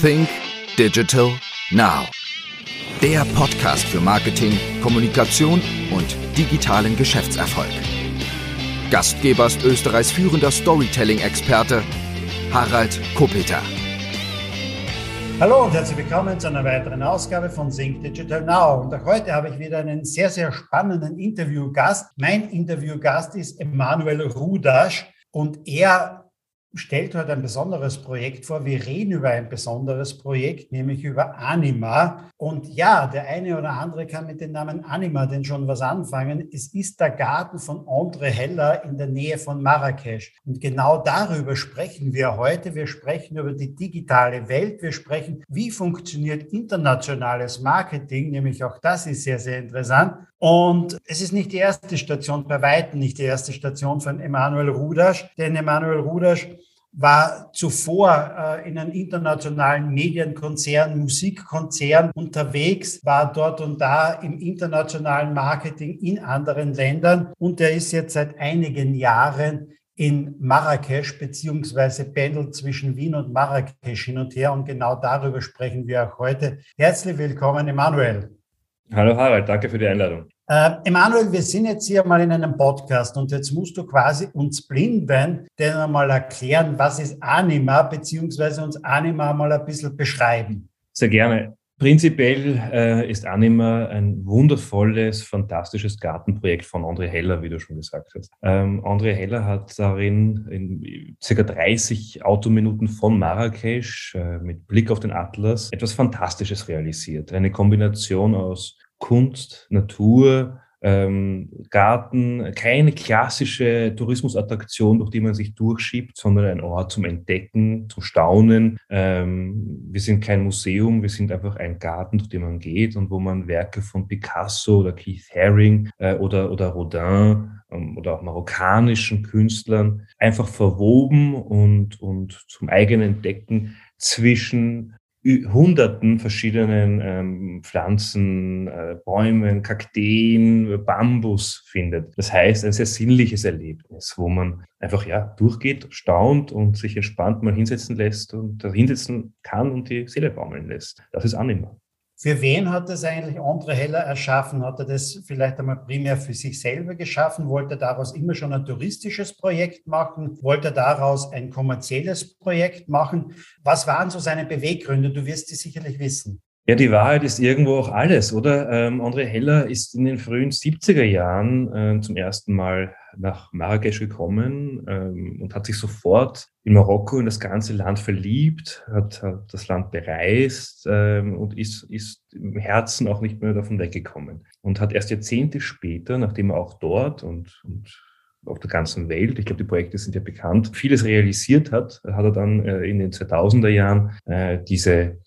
Think Digital Now. Der Podcast für Marketing, Kommunikation und digitalen Geschäftserfolg. Gastgeber ist Österreichs führender Storytelling-Experte Harald Kopeter. Hallo und herzlich willkommen zu einer weiteren Ausgabe von Think Digital Now. Und auch heute habe ich wieder einen sehr, sehr spannenden Interviewgast. Mein Interviewgast ist Emanuel Rudasch und er stellt heute ein besonderes Projekt vor. Wir reden über ein besonderes Projekt, nämlich über Anima. Und ja, der eine oder andere kann mit dem Namen Anima denn schon was anfangen. Es ist der Garten von André Heller in der Nähe von Marrakesch. Und genau darüber sprechen wir heute. Wir sprechen über die digitale Welt. Wir sprechen, wie funktioniert internationales Marketing, nämlich auch das ist sehr, sehr interessant. Und es ist nicht die erste Station, bei weitem nicht die erste Station von Emanuel Rudasch, denn Emanuel Rudasch war zuvor äh, in einem internationalen Medienkonzern, Musikkonzern unterwegs, war dort und da im internationalen Marketing in anderen Ländern und er ist jetzt seit einigen Jahren in Marrakesch beziehungsweise pendelt zwischen Wien und Marrakesch hin und her und genau darüber sprechen wir auch heute. Herzlich willkommen, Emanuel. Hallo Harald, danke für die Einladung. Äh, Emanuel, wir sind jetzt hier mal in einem Podcast und jetzt musst du quasi uns Blinden denn einmal erklären, was ist Anima, beziehungsweise uns Anima mal ein bisschen beschreiben. Sehr gerne. Prinzipiell äh, ist Anima ein wundervolles, fantastisches Gartenprojekt von André Heller, wie du schon gesagt hast. Ähm, André Heller hat darin in circa 30 Autominuten von Marrakesch äh, mit Blick auf den Atlas etwas Fantastisches realisiert. Eine Kombination aus Kunst, Natur, ähm, Garten, keine klassische Tourismusattraktion, durch die man sich durchschiebt, sondern ein Ort zum Entdecken, zum Staunen. Ähm, wir sind kein Museum, wir sind einfach ein Garten, durch den man geht und wo man Werke von Picasso oder Keith Haring äh, oder, oder Rodin ähm, oder auch marokkanischen Künstlern einfach verwoben und, und zum eigenen Entdecken zwischen hunderten verschiedenen ähm, Pflanzen, äh, Bäumen, Kakteen, Bambus findet. Das heißt, ein sehr sinnliches Erlebnis, wo man einfach ja durchgeht, staunt und sich entspannt mal hinsetzen lässt und hinsetzen kann und die Seele baumeln lässt. Das ist Anima. Für wen hat das eigentlich André Heller erschaffen? Hat er das vielleicht einmal primär für sich selber geschaffen? Wollte er daraus immer schon ein touristisches Projekt machen? Wollte er daraus ein kommerzielles Projekt machen? Was waren so seine Beweggründe? Du wirst die sicherlich wissen. Ja, die Wahrheit ist irgendwo auch alles, oder? Ähm, André Heller ist in den frühen 70er Jahren äh, zum ersten Mal nach Marrakesch gekommen ähm, und hat sich sofort in Marokko in das ganze Land verliebt, hat, hat das Land bereist ähm, und ist, ist im Herzen auch nicht mehr davon weggekommen. Und hat erst Jahrzehnte später, nachdem er auch dort und, und auf der ganzen Welt, ich glaube, die Projekte sind ja bekannt, vieles realisiert hat, hat er dann äh, in den 2000er Jahren äh, diese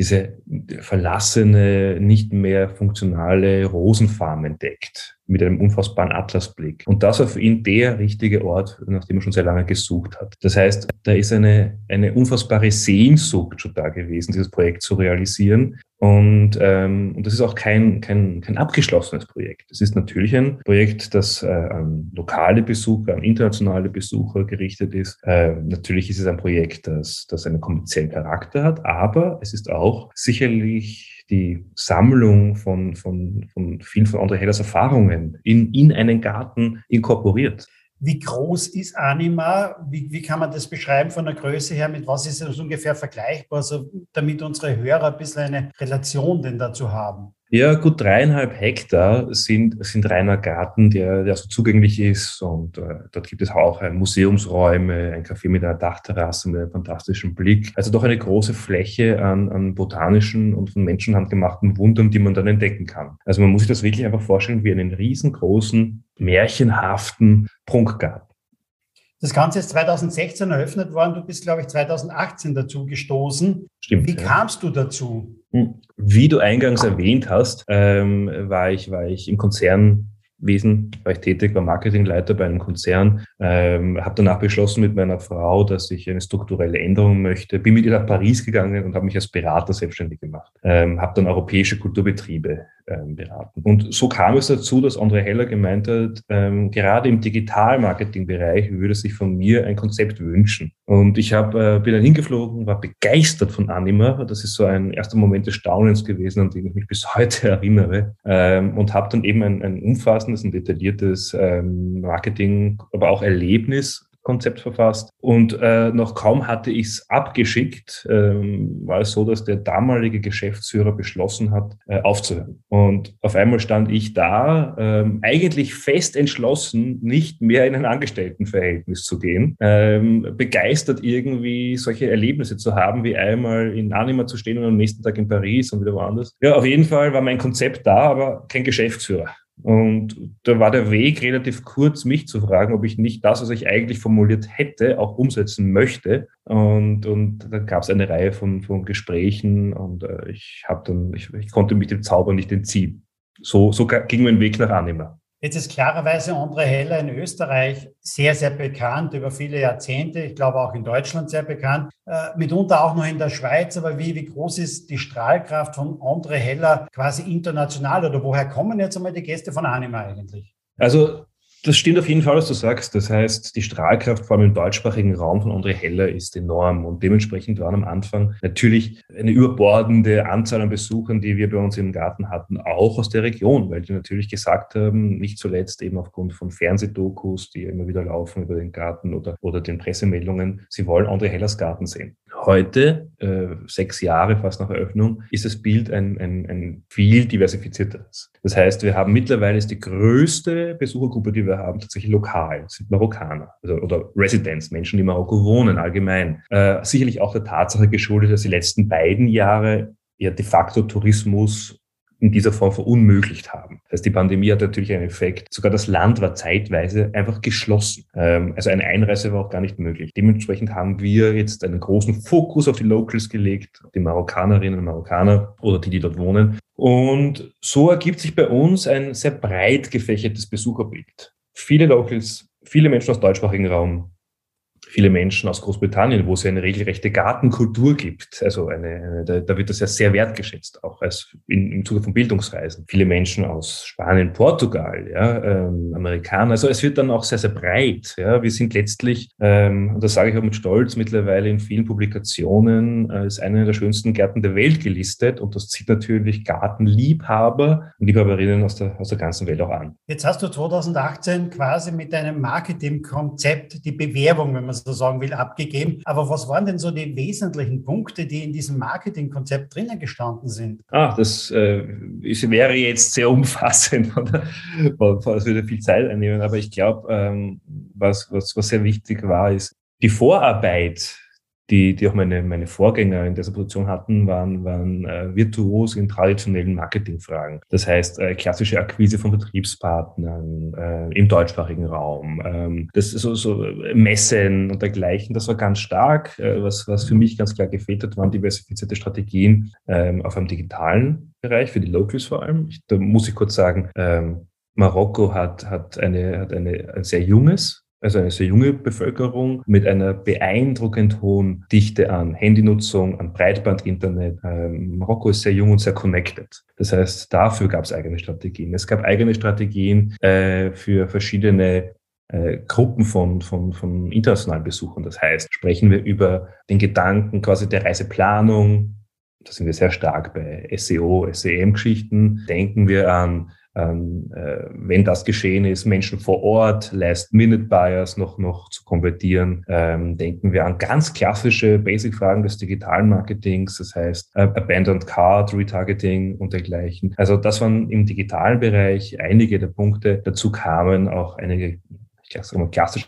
diese verlassene, nicht mehr funktionale Rosenfarm entdeckt mit einem unfassbaren Atlasblick. Und das war für ihn der richtige Ort, nachdem er schon sehr lange gesucht hat. Das heißt, da ist eine, eine unfassbare Sehnsucht schon da gewesen, dieses Projekt zu realisieren. Und, ähm, und das ist auch kein, kein, kein abgeschlossenes Projekt. Es ist natürlich ein Projekt, das äh, an lokale Besucher, an internationale Besucher gerichtet ist. Äh, natürlich ist es ein Projekt, das, das einen kommerziellen Charakter hat, aber es ist auch sicherlich die Sammlung von, von, von vielen von André Hellers Erfahrungen in, in einen Garten inkorporiert. Wie groß ist Anima? Wie, wie kann man das beschreiben von der Größe her? Mit was ist es ungefähr vergleichbar? Also, damit unsere Hörer ein bisschen eine Relation denn dazu haben. Ja, gut dreieinhalb Hektar sind, sind reiner Garten, der, der so zugänglich ist. Und äh, dort gibt es auch äh, Museumsräume, ein Café mit einer Dachterrasse, mit einem fantastischen Blick. Also doch eine große Fläche an, an botanischen und von Menschenhand gemachten Wundern, die man dann entdecken kann. Also man muss sich das wirklich einfach vorstellen wie einen riesengroßen, märchenhaften Prunkgarten. Das Ganze ist 2016 eröffnet worden. Du bist, glaube ich, 2018 dazu gestoßen. Stimmt. Wie ja. kamst du dazu? Hm. Wie du eingangs erwähnt hast, ähm, war, ich, war ich im Konzern Wesen war ich tätig, war Marketingleiter bei einem Konzern, ähm, habe danach beschlossen mit meiner Frau, dass ich eine strukturelle Änderung möchte, bin mit ihr nach Paris gegangen und habe mich als Berater selbstständig gemacht, ähm, habe dann europäische Kulturbetriebe ähm, beraten. Und so kam es dazu, dass André Heller gemeint hat, ähm, gerade im Digital-Marketing-Bereich würde sich von mir ein Konzept wünschen. Und ich hab, äh, bin dann hingeflogen, war begeistert von Anima. Das ist so ein erster Moment des Staunens gewesen, an den ich mich bis heute erinnere. Ähm, und habe dann eben ein, ein umfassendes und detailliertes ähm, Marketing, aber auch Erlebnis Konzept verfasst. Und äh, noch kaum hatte ich es abgeschickt, ähm, war es so, dass der damalige Geschäftsführer beschlossen hat, äh, aufzuhören. Und auf einmal stand ich da, ähm, eigentlich fest entschlossen, nicht mehr in ein Angestelltenverhältnis zu gehen, ähm, begeistert irgendwie solche Erlebnisse zu haben, wie einmal in Anima zu stehen und am nächsten Tag in Paris und wieder woanders. Ja, auf jeden Fall war mein Konzept da, aber kein Geschäftsführer. Und da war der Weg relativ kurz, mich zu fragen, ob ich nicht das, was ich eigentlich formuliert hätte, auch umsetzen möchte. Und, und dann gab es eine Reihe von, von Gesprächen und äh, ich habe dann, ich, ich konnte mich dem Zauber nicht entziehen. So, so ging mein Weg nach Anima. Jetzt ist klarerweise André Heller in Österreich sehr, sehr bekannt über viele Jahrzehnte. Ich glaube auch in Deutschland sehr bekannt. Äh, mitunter auch noch in der Schweiz. Aber wie, wie groß ist die Strahlkraft von André Heller quasi international? Oder woher kommen jetzt einmal die Gäste von Anima eigentlich? Also das stimmt auf jeden Fall, was du sagst. Das heißt, die Strahlkraft vor allem im deutschsprachigen Raum von André Heller ist enorm und dementsprechend waren am Anfang natürlich eine überbordende Anzahl an Besuchern, die wir bei uns im Garten hatten, auch aus der Region, weil die natürlich gesagt haben, nicht zuletzt eben aufgrund von Fernsehdokus, die immer wieder laufen über den Garten oder, oder den Pressemeldungen, sie wollen André Hellers Garten sehen. Heute, äh, sechs Jahre fast nach Eröffnung, ist das Bild ein, ein, ein viel diversifizierteres. Das heißt, wir haben mittlerweile ist die größte Besuchergruppe, die wir haben, tatsächlich lokal, sind Marokkaner also, oder Residents, Menschen, die in Marokko wohnen allgemein. Äh, sicherlich auch der Tatsache geschuldet, dass die letzten beiden Jahre ja de facto Tourismus in dieser Form verunmöglicht haben. Das heißt, die Pandemie hat natürlich einen Effekt. Sogar das Land war zeitweise einfach geschlossen. Ähm, also eine Einreise war auch gar nicht möglich. Dementsprechend haben wir jetzt einen großen Fokus auf die Locals gelegt, die Marokkanerinnen und Marokkaner oder die, die dort wohnen. Und so ergibt sich bei uns ein sehr breit gefächertes Besucherbild. Viele Locals, viele Menschen aus deutschsprachigen Raum, viele Menschen aus Großbritannien, wo es eine regelrechte Gartenkultur gibt. Also eine, da, da, wird das ja sehr wertgeschätzt, auch als in, im Zuge von Bildungsreisen. Viele Menschen aus Spanien, Portugal, ja, ähm, Amerikaner. Also es wird dann auch sehr, sehr breit. Ja. Wir sind letztlich, ähm, und das sage ich auch mit Stolz, mittlerweile in vielen Publikationen als eine der schönsten Gärten der Welt gelistet. Und das zieht natürlich Gartenliebhaber und Liebhaberinnen aus der, aus der ganzen Welt auch an. Jetzt hast du 2018 quasi mit deinem Marketingkonzept die Bewerbung, wenn man so sagen will, abgegeben. Aber was waren denn so die wesentlichen Punkte, die in diesem Marketingkonzept drinnen gestanden sind? Ah, das äh, ist, wäre jetzt sehr umfassend, oder? Das würde viel Zeit einnehmen. Aber ich glaube, ähm, was, was, was sehr wichtig war, ist die Vorarbeit die, die auch meine, meine Vorgänger in dieser Position hatten, waren, waren äh, virtuos in traditionellen Marketingfragen. Das heißt, äh, klassische Akquise von Vertriebspartnern äh, im deutschsprachigen Raum, ähm, das ist so, so Messen und dergleichen. Das war ganz stark. Äh, was, was für mich ganz klar gefehlt hat, waren diversifizierte Strategien ähm, auf einem digitalen Bereich, für die Locals vor allem. Ich, da muss ich kurz sagen, ähm, Marokko hat, hat, eine, hat eine, ein sehr junges also eine sehr junge Bevölkerung mit einer beeindruckend hohen Dichte an Handynutzung, an Breitbandinternet. Ähm, Marokko ist sehr jung und sehr connected. Das heißt, dafür gab es eigene Strategien. Es gab eigene Strategien äh, für verschiedene äh, Gruppen von, von, von internationalen Besuchern. Das heißt, sprechen wir über den Gedanken quasi der Reiseplanung. Da sind wir sehr stark bei SEO, SEM-Geschichten. Denken wir an ähm, äh, wenn das geschehen ist, Menschen vor Ort, Last-Minute-Buyers noch, noch zu konvertieren. Ähm, denken wir an ganz klassische Basic-Fragen des digitalen Marketings, das heißt äh, Abandoned Card, Retargeting und dergleichen. Also das waren im digitalen Bereich einige der Punkte. Dazu kamen auch einige, ich sage mal, klassische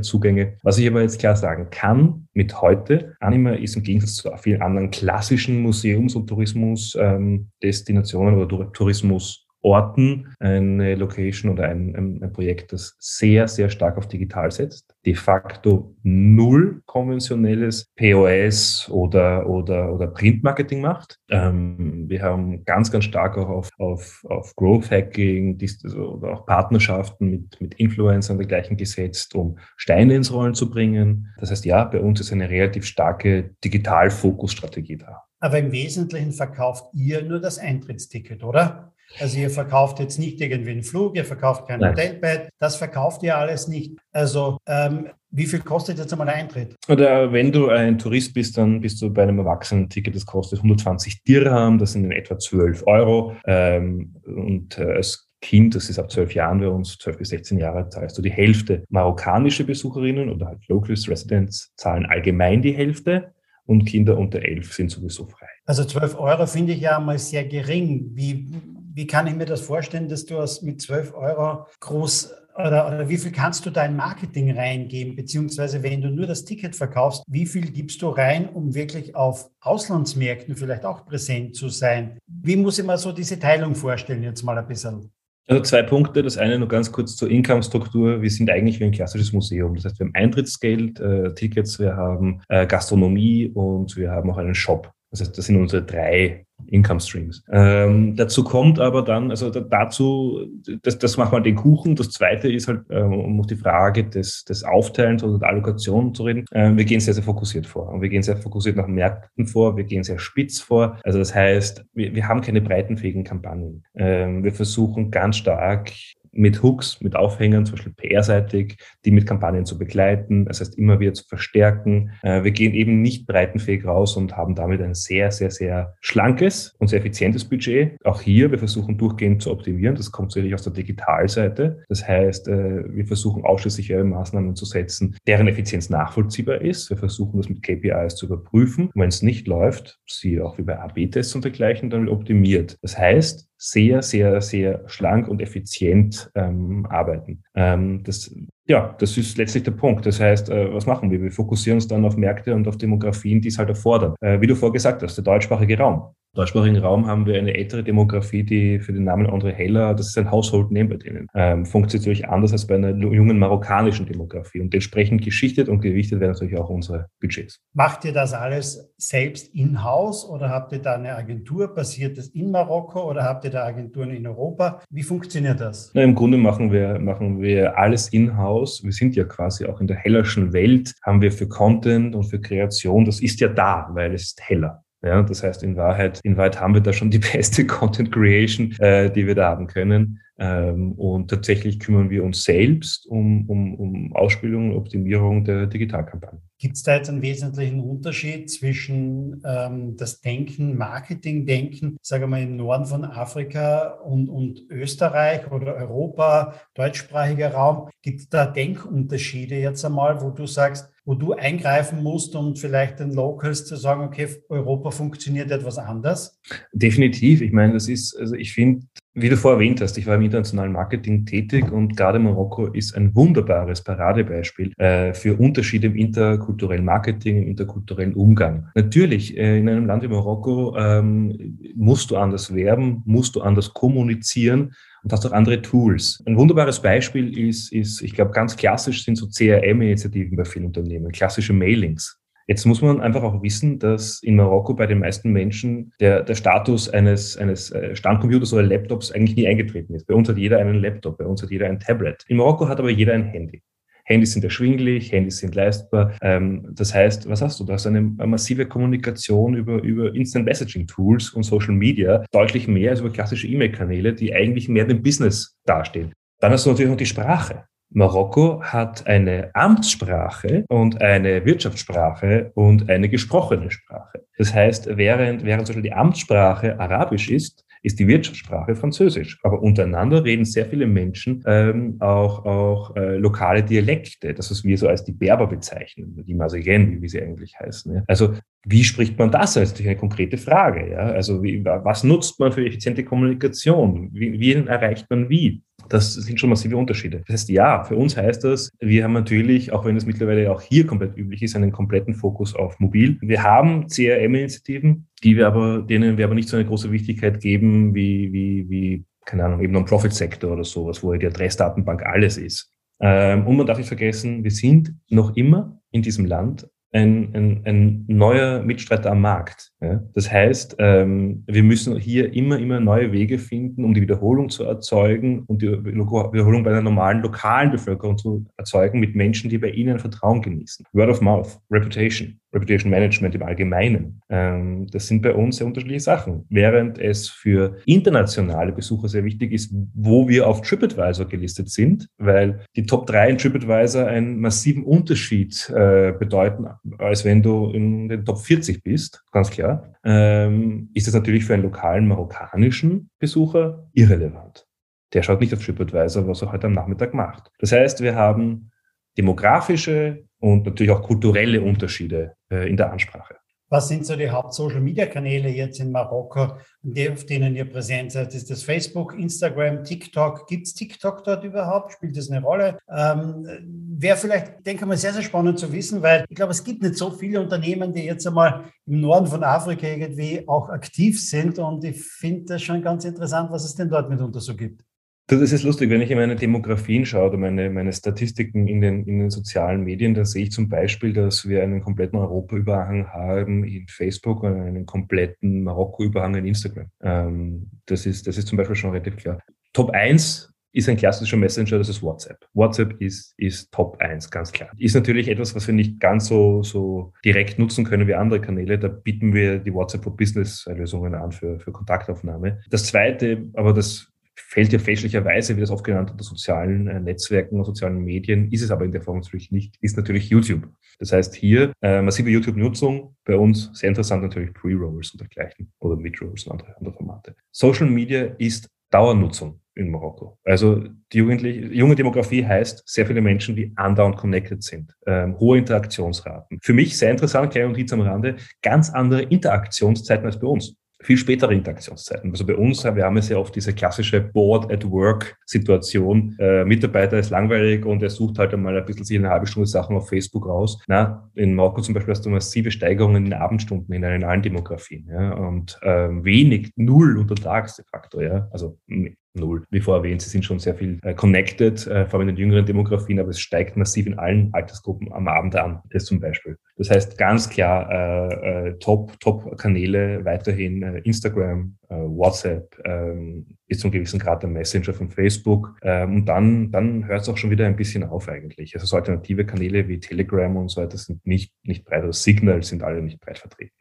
Zugänge. Was ich aber jetzt klar sagen kann, mit heute, Anima ist im Gegensatz zu vielen anderen klassischen Museums- und Tourismusdestinationen ähm, oder Tourismus Orten eine Location oder ein, ein, ein, Projekt, das sehr, sehr stark auf digital setzt. De facto null konventionelles POS oder, oder, oder Printmarketing macht. Ähm, wir haben ganz, ganz stark auch auf, auf, auf Growth Hacking also, oder auch Partnerschaften mit, mit Influencern und dergleichen gesetzt, um Steine ins Rollen zu bringen. Das heißt, ja, bei uns ist eine relativ starke Digital-Fokus-Strategie da. Aber im Wesentlichen verkauft ihr nur das Eintrittsticket, oder? Also ihr verkauft jetzt nicht irgendwie einen Flug, ihr verkauft kein Nein. Hotelbett, das verkauft ihr alles nicht. Also ähm, wie viel kostet jetzt einmal der Eintritt? Oder wenn du ein Tourist bist, dann bist du bei einem Erwachsenen-Ticket, das kostet 120 Dirham, das sind in etwa 12 Euro. Ähm, und äh, als Kind, das ist ab zwölf Jahren bei uns, zwölf bis 16 Jahre, zahlst du die Hälfte. Marokkanische Besucherinnen oder halt Locals Residents zahlen allgemein die Hälfte und Kinder unter elf sind sowieso frei. Also 12 Euro finde ich ja mal sehr gering. Wie, wie kann ich mir das vorstellen, dass du mit 12 Euro groß oder, oder, wie viel kannst du da in Marketing reingeben? Beziehungsweise, wenn du nur das Ticket verkaufst, wie viel gibst du rein, um wirklich auf Auslandsmärkten vielleicht auch präsent zu sein? Wie muss ich mir so diese Teilung vorstellen, jetzt mal ein bisschen? Also zwei Punkte. Das eine nur ganz kurz zur Income-Struktur. Wir sind eigentlich wie ein klassisches Museum. Das heißt, wir haben Eintrittsgeld, äh, Tickets, wir haben äh, Gastronomie und wir haben auch einen Shop. Das heißt, das sind unsere drei Income Streams. Ähm, dazu kommt aber dann, also dazu, das, das macht mal den Kuchen. Das zweite ist halt, ähm, um die Frage des, des Aufteilens oder der Allokation zu reden. Ähm, wir gehen sehr, sehr fokussiert vor. Und wir gehen sehr fokussiert nach Märkten vor. Wir gehen sehr spitz vor. Also das heißt, wir, wir haben keine breitenfähigen Kampagnen. Ähm, wir versuchen ganz stark mit Hooks, mit Aufhängern, zum Beispiel PR-seitig, die mit Kampagnen zu begleiten, das heißt immer wieder zu verstärken. Äh, wir gehen eben nicht breitenfähig raus und haben damit ein sehr, sehr, sehr schlankes und sehr effizientes Budget. Auch hier, wir versuchen durchgehend zu optimieren. Das kommt sicherlich aus der Digitalseite. Das heißt, äh, wir versuchen ausschließlich Maßnahmen zu setzen, deren Effizienz nachvollziehbar ist. Wir versuchen das mit KPIs zu überprüfen. Wenn es nicht läuft, siehe auch wie bei AB-Tests und dergleichen, dann optimiert. Das heißt, sehr, sehr, sehr schlank und effizient ähm, arbeiten. Ähm, das, ja, das ist letztlich der Punkt. Das heißt, äh, was machen wir? Wir fokussieren uns dann auf Märkte und auf Demografien, die es halt erfordern. Äh, wie du vorher gesagt hast, der deutschsprachige Raum deutschsprachigen Raum haben wir eine ältere Demografie, die für den Namen André Heller, das ist ein Household Name bei denen, ähm, funktioniert natürlich anders als bei einer jungen marokkanischen Demografie. Und entsprechend geschichtet und gewichtet werden natürlich auch unsere Budgets. Macht ihr das alles selbst in-house oder habt ihr da eine Agentur? Passiert das in Marokko oder habt ihr da Agenturen in Europa? Wie funktioniert das? Na, Im Grunde machen wir, machen wir alles in-house. Wir sind ja quasi auch in der hellerschen Welt, haben wir für Content und für Kreation, das ist ja da, weil es ist heller. Ja, das heißt, in Wahrheit, in Wahrheit haben wir da schon die beste Content Creation, äh, die wir da haben können. Ähm, und tatsächlich kümmern wir uns selbst um, um, um Ausspielung und Optimierung der Digitalkampagne. Gibt es da jetzt einen wesentlichen Unterschied zwischen ähm, das Denken, Marketing-Denken, sagen wir mal im Norden von Afrika und, und Österreich oder Europa, deutschsprachiger Raum? Gibt es da Denkunterschiede jetzt einmal, wo du sagst, wo du eingreifen musst und vielleicht den Locals zu sagen, okay, Europa funktioniert etwas anders? Definitiv. Ich meine, das ist, also ich finde, wie du vorher erwähnt hast, ich war im internationalen Marketing tätig und gerade Marokko ist ein wunderbares Paradebeispiel äh, für Unterschiede im interkulturellen Marketing, im interkulturellen Umgang. Natürlich, äh, in einem Land wie Marokko ähm, musst du anders werben, musst du anders kommunizieren und hast auch andere Tools. Ein wunderbares Beispiel ist, ist ich glaube, ganz klassisch sind so CRM-Initiativen bei vielen Unternehmen, klassische Mailings. Jetzt muss man einfach auch wissen, dass in Marokko bei den meisten Menschen der, der Status eines, eines äh, Standcomputers oder Laptops eigentlich nie eingetreten ist. Bei uns hat jeder einen Laptop, bei uns hat jeder ein Tablet. In Marokko hat aber jeder ein Handy. Handys sind erschwinglich, Handys sind leistbar. Ähm, das heißt, was hast du? Du hast eine, massive Kommunikation über, über Instant Messaging Tools und Social Media, deutlich mehr als über klassische E-Mail-Kanäle, die eigentlich mehr dem Business dastehen. Dann hast du natürlich noch die Sprache. Marokko hat eine Amtssprache und eine Wirtschaftssprache und eine gesprochene Sprache. Das heißt, während, während zum Beispiel die Amtssprache Arabisch ist, ist die Wirtschaftssprache Französisch. Aber untereinander reden sehr viele Menschen ähm, auch, auch äh, lokale Dialekte, das was wir so als die Berber bezeichnen, die Masayen, wie sie eigentlich heißen. Ja. Also wie spricht man das? Das ist natürlich eine konkrete Frage. Ja? Also wie, was nutzt man für effiziente Kommunikation? Wie, wen erreicht man wie? Das sind schon massive Unterschiede. Das heißt, ja, für uns heißt das, wir haben natürlich, auch wenn es mittlerweile auch hier komplett üblich ist, einen kompletten Fokus auf mobil. Wir haben CRM-Initiativen, die wir aber, denen wir aber nicht so eine große Wichtigkeit geben wie, wie, wie keine Ahnung, eben Non-Profit-Sektor oder sowas, wo die Adressdatenbank alles ist. Ähm, und man darf nicht vergessen, wir sind noch immer in diesem Land ein, ein, ein neuer Mitstreiter am Markt. Ja? Das heißt, ähm, wir müssen hier immer, immer neue Wege finden, um die Wiederholung zu erzeugen und die Wiederholung bei einer normalen lokalen Bevölkerung zu erzeugen mit Menschen, die bei ihnen Vertrauen genießen. Word of Mouth, Reputation. Reputation Management im Allgemeinen. Ähm, das sind bei uns sehr unterschiedliche Sachen. Während es für internationale Besucher sehr wichtig ist, wo wir auf TripAdvisor gelistet sind, weil die Top 3 in TripAdvisor einen massiven Unterschied äh, bedeuten, als wenn du in den Top 40 bist, ganz klar, ähm, ist es natürlich für einen lokalen marokkanischen Besucher irrelevant. Der schaut nicht auf TripAdvisor, was er heute am Nachmittag macht. Das heißt, wir haben demografische und natürlich auch kulturelle Unterschiede äh, in der Ansprache. Was sind so die Haupt-Social-Media-Kanäle jetzt in Marokko, auf denen ihr präsent seid? Ist das Facebook, Instagram, TikTok? Gibt es TikTok dort überhaupt? Spielt das eine Rolle? Ähm, Wäre vielleicht, denke ich mal, sehr, sehr spannend zu wissen, weil ich glaube, es gibt nicht so viele Unternehmen, die jetzt einmal im Norden von Afrika irgendwie auch aktiv sind. Und ich finde das schon ganz interessant, was es denn dort mitunter so gibt. Das ist lustig, wenn ich in meine Demografien schaue oder meine, meine Statistiken in den, in den sozialen Medien, dann sehe ich zum Beispiel, dass wir einen kompletten Europaüberhang haben in Facebook und einen kompletten Marokko-Überhang in Instagram. Ähm, das, ist, das ist zum Beispiel schon relativ klar. Top 1 ist ein klassischer Messenger, das ist WhatsApp. WhatsApp ist, ist Top 1, ganz klar. Ist natürlich etwas, was wir nicht ganz so, so direkt nutzen können wie andere Kanäle. Da bieten wir die WhatsApp for Business Lösungen an für, für Kontaktaufnahme. Das zweite, aber das fällt ja fälschlicherweise, wie das oft genannt unter sozialen äh, Netzwerken und sozialen Medien, ist es aber in der Form natürlich nicht, ist natürlich YouTube. Das heißt hier äh, massive YouTube-Nutzung, bei uns sehr interessant natürlich Pre-Rolls und dergleichen oder Mid-Rolls und andere, andere Formate. Social Media ist Dauernutzung in Marokko. Also die jugendliche, junge Demografie heißt sehr viele Menschen, die andauernd connected sind, ähm, hohe Interaktionsraten. Für mich sehr interessant, kleine Notiz am Rande, ganz andere Interaktionszeiten als bei uns viel spätere Interaktionszeiten. Also bei uns, wir haben es ja oft diese klassische Board-at-Work-Situation. Äh, Mitarbeiter ist langweilig und er sucht halt einmal ein bisschen sich eine halbe Stunde Sachen auf Facebook raus. Na, in Marokko zum Beispiel hast du massive Steigerungen in den Abendstunden in allen Demografien. Ja, und ähm, wenig, null untertags de facto. Ja, also null. Wie vorher erwähnt, sie sind schon sehr viel äh, connected, äh, vor allem in den jüngeren Demografien, aber es steigt massiv in allen Altersgruppen am Abend an, das zum Beispiel. Das heißt ganz klar äh, äh, Top, Top-Kanäle weiterhin äh, Instagram, äh, WhatsApp, äh, ist zum gewissen Grad der Messenger von Facebook. Ähm, und dann, dann hört es auch schon wieder ein bisschen auf eigentlich. Also so alternative Kanäle wie Telegram und so weiter sind nicht, nicht breit, oder Signal sind alle nicht breit vertreten.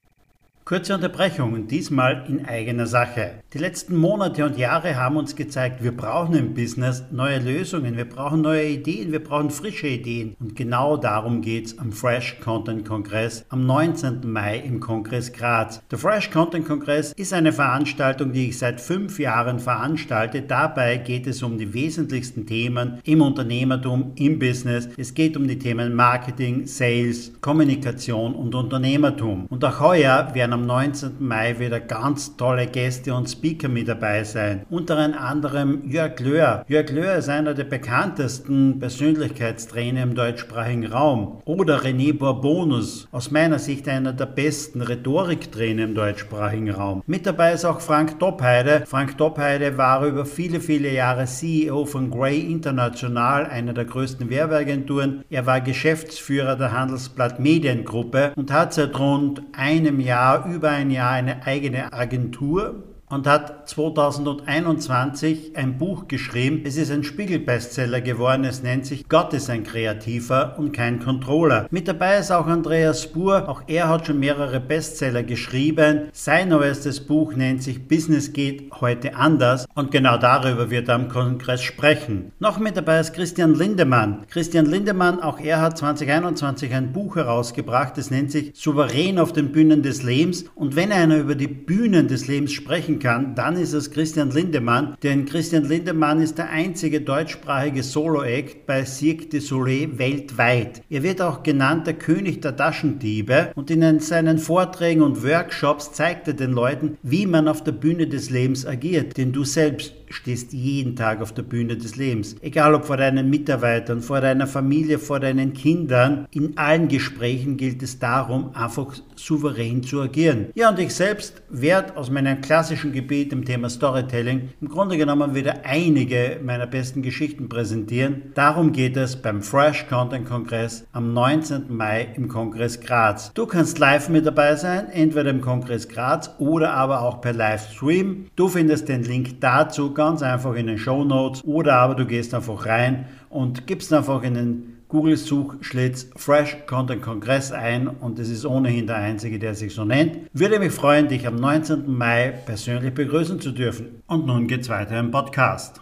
Kurze Unterbrechung, diesmal in eigener Sache. Die letzten Monate und Jahre haben uns gezeigt, wir brauchen im Business neue Lösungen, wir brauchen neue Ideen, wir brauchen frische Ideen. Und genau darum geht es am Fresh Content Kongress am 19. Mai im Kongress Graz. Der Fresh Content Kongress ist eine Veranstaltung, die ich seit fünf Jahren veranstalte. Dabei geht es um die wesentlichsten Themen im Unternehmertum, im Business. Es geht um die Themen Marketing, Sales, Kommunikation und Unternehmertum. Und auch heuer werden am 19. Mai wieder ganz tolle Gäste und Speaker mit dabei sein. Unter anderem Jörg Löhr. Jörg Löhr ist einer der bekanntesten Persönlichkeitstrainer im deutschsprachigen Raum. Oder René Bourbonus, aus meiner Sicht einer der besten Rhetoriktrainer im deutschsprachigen Raum. Mit dabei ist auch Frank Doppheide. Frank Doppheide war über viele, viele Jahre CEO von Grey International, einer der größten Werbeagenturen. Er war Geschäftsführer der Handelsblatt Mediengruppe und hat seit rund einem Jahr über ein Jahr eine eigene Agentur und hat 2021 ein Buch geschrieben. Es ist ein Spiegel-Bestseller geworden. Es nennt sich Gott ist ein Kreativer und kein Controller. Mit dabei ist auch Andreas Spur. Auch er hat schon mehrere Bestseller geschrieben. Sein neuestes Buch nennt sich Business geht heute anders. Und genau darüber wird er am Kongress sprechen. Noch mit dabei ist Christian Lindemann. Christian Lindemann, auch er hat 2021 ein Buch herausgebracht. Es nennt sich Souverän auf den Bühnen des Lebens. Und wenn einer über die Bühnen des Lebens sprechen kann, dann ist es Christian Lindemann, denn Christian Lindemann ist der einzige deutschsprachige Solo-Act bei Cirque du Soleil weltweit. Er wird auch genannt der König der Taschendiebe und in seinen Vorträgen und Workshops zeigt er den Leuten, wie man auf der Bühne des Lebens agiert, denn du selbst stehst jeden Tag auf der Bühne des Lebens. Egal ob vor deinen Mitarbeitern, vor deiner Familie, vor deinen Kindern. In allen Gesprächen gilt es darum, einfach souverän zu agieren. Ja, und ich selbst werde aus meinem klassischen Nischengebiet im Thema Storytelling im Grunde genommen wieder einige meiner besten Geschichten präsentieren. Darum geht es beim Fresh Content Kongress am 19. Mai im Kongress Graz. Du kannst live mit dabei sein, entweder im Kongress Graz oder aber auch per Livestream. Du findest den Link dazu ganz einfach in den Show Notes oder aber du gehst einfach rein und gibst einfach in den Google-Suchschlitz Fresh Content Kongress ein und es ist ohnehin der einzige, der sich so nennt. Würde mich freuen, dich am 19. Mai persönlich begrüßen zu dürfen. Und nun geht's weiter im Podcast.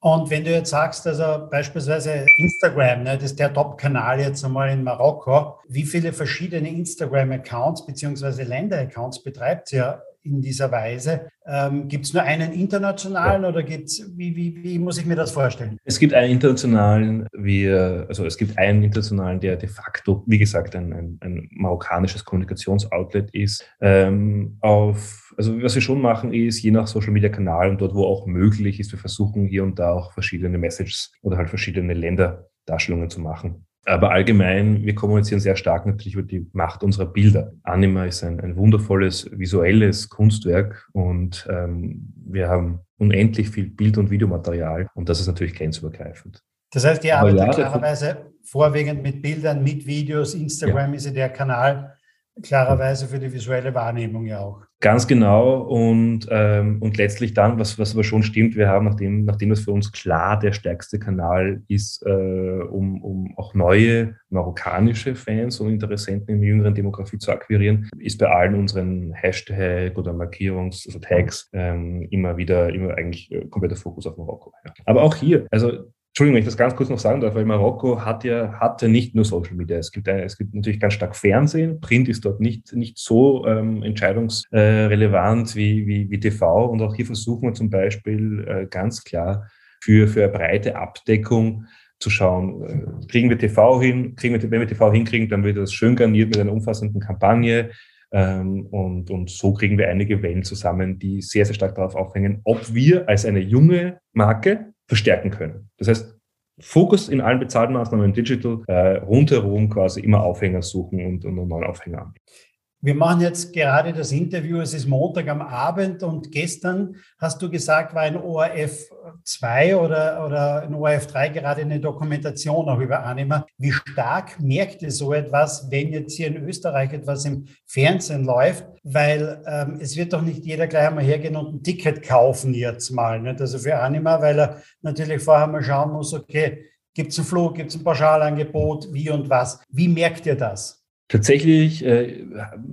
Und wenn du jetzt sagst, also beispielsweise Instagram, ne, das ist der Top-Kanal jetzt einmal in Marokko, wie viele verschiedene Instagram-Accounts bzw. Länder-Accounts betreibt ihr in dieser Weise. Ähm, gibt es nur einen internationalen oder gibt's, wie, wie, wie muss ich mir das vorstellen? Es gibt einen internationalen, wir, also es gibt einen internationalen, der de facto, wie gesagt, ein, ein, ein marokkanisches Kommunikationsoutlet ist. Ähm, auf, also was wir schon machen ist, je nach Social Media Kanal und dort, wo auch möglich ist, wir versuchen hier und da auch verschiedene Messages oder halt verschiedene Länderdarstellungen zu machen. Aber allgemein, wir kommunizieren sehr stark natürlich über die Macht unserer Bilder. Anima ist ein, ein wundervolles visuelles Kunstwerk und ähm, wir haben unendlich viel Bild- und Videomaterial und das ist natürlich grenzübergreifend. Das heißt, ihr arbeitet ja, klarerweise vorwiegend mit Bildern, mit Videos. Instagram ja. ist ja der Kanal klarerweise für die visuelle Wahrnehmung ja auch. Ganz genau und, ähm, und letztlich dann, was, was aber schon stimmt, wir haben, nachdem, nachdem das für uns klar der stärkste Kanal ist, äh, um, um auch neue marokkanische Fans und Interessenten in jüngeren Demografie zu akquirieren, ist bei allen unseren Hashtag oder Markierungs-, also Tags ähm, immer wieder, immer eigentlich äh, kompletter Fokus auf Marokko. Ja. Aber auch hier, also Entschuldigung, wenn ich das ganz kurz noch sagen darf, weil Marokko hat ja, hatte nicht nur Social Media. Es gibt, es gibt natürlich ganz stark Fernsehen. Print ist dort nicht, nicht so ähm, entscheidungsrelevant wie, wie, wie TV. Und auch hier versuchen wir zum Beispiel äh, ganz klar für, für eine breite Abdeckung zu schauen, äh, kriegen wir TV hin, kriegen wir, wenn wir TV hinkriegen, dann wird das schön garniert mit einer umfassenden Kampagne. Ähm, und, und so kriegen wir einige Wellen zusammen, die sehr, sehr stark darauf aufhängen, ob wir als eine junge Marke verstärken können. Das heißt, Fokus in allen bezahlten Maßnahmen Digital, äh, rundherum quasi immer Aufhänger suchen und, und einen neuen Aufhänger anbieten. Wir machen jetzt gerade das Interview. Es ist Montag am Abend und gestern hast du gesagt, war ein ORF 2 oder, oder ein ORF 3 gerade eine Dokumentation auch über Anima. Wie stark merkt ihr so etwas, wenn jetzt hier in Österreich etwas im Fernsehen läuft? Weil ähm, es wird doch nicht jeder gleich einmal hergehen und ein Ticket kaufen jetzt mal. Nicht? Also für Anima, weil er natürlich vorher mal schauen muss, okay, gibt es einen Flug, gibt es ein Pauschalangebot, wie und was. Wie merkt ihr das? Tatsächlich äh,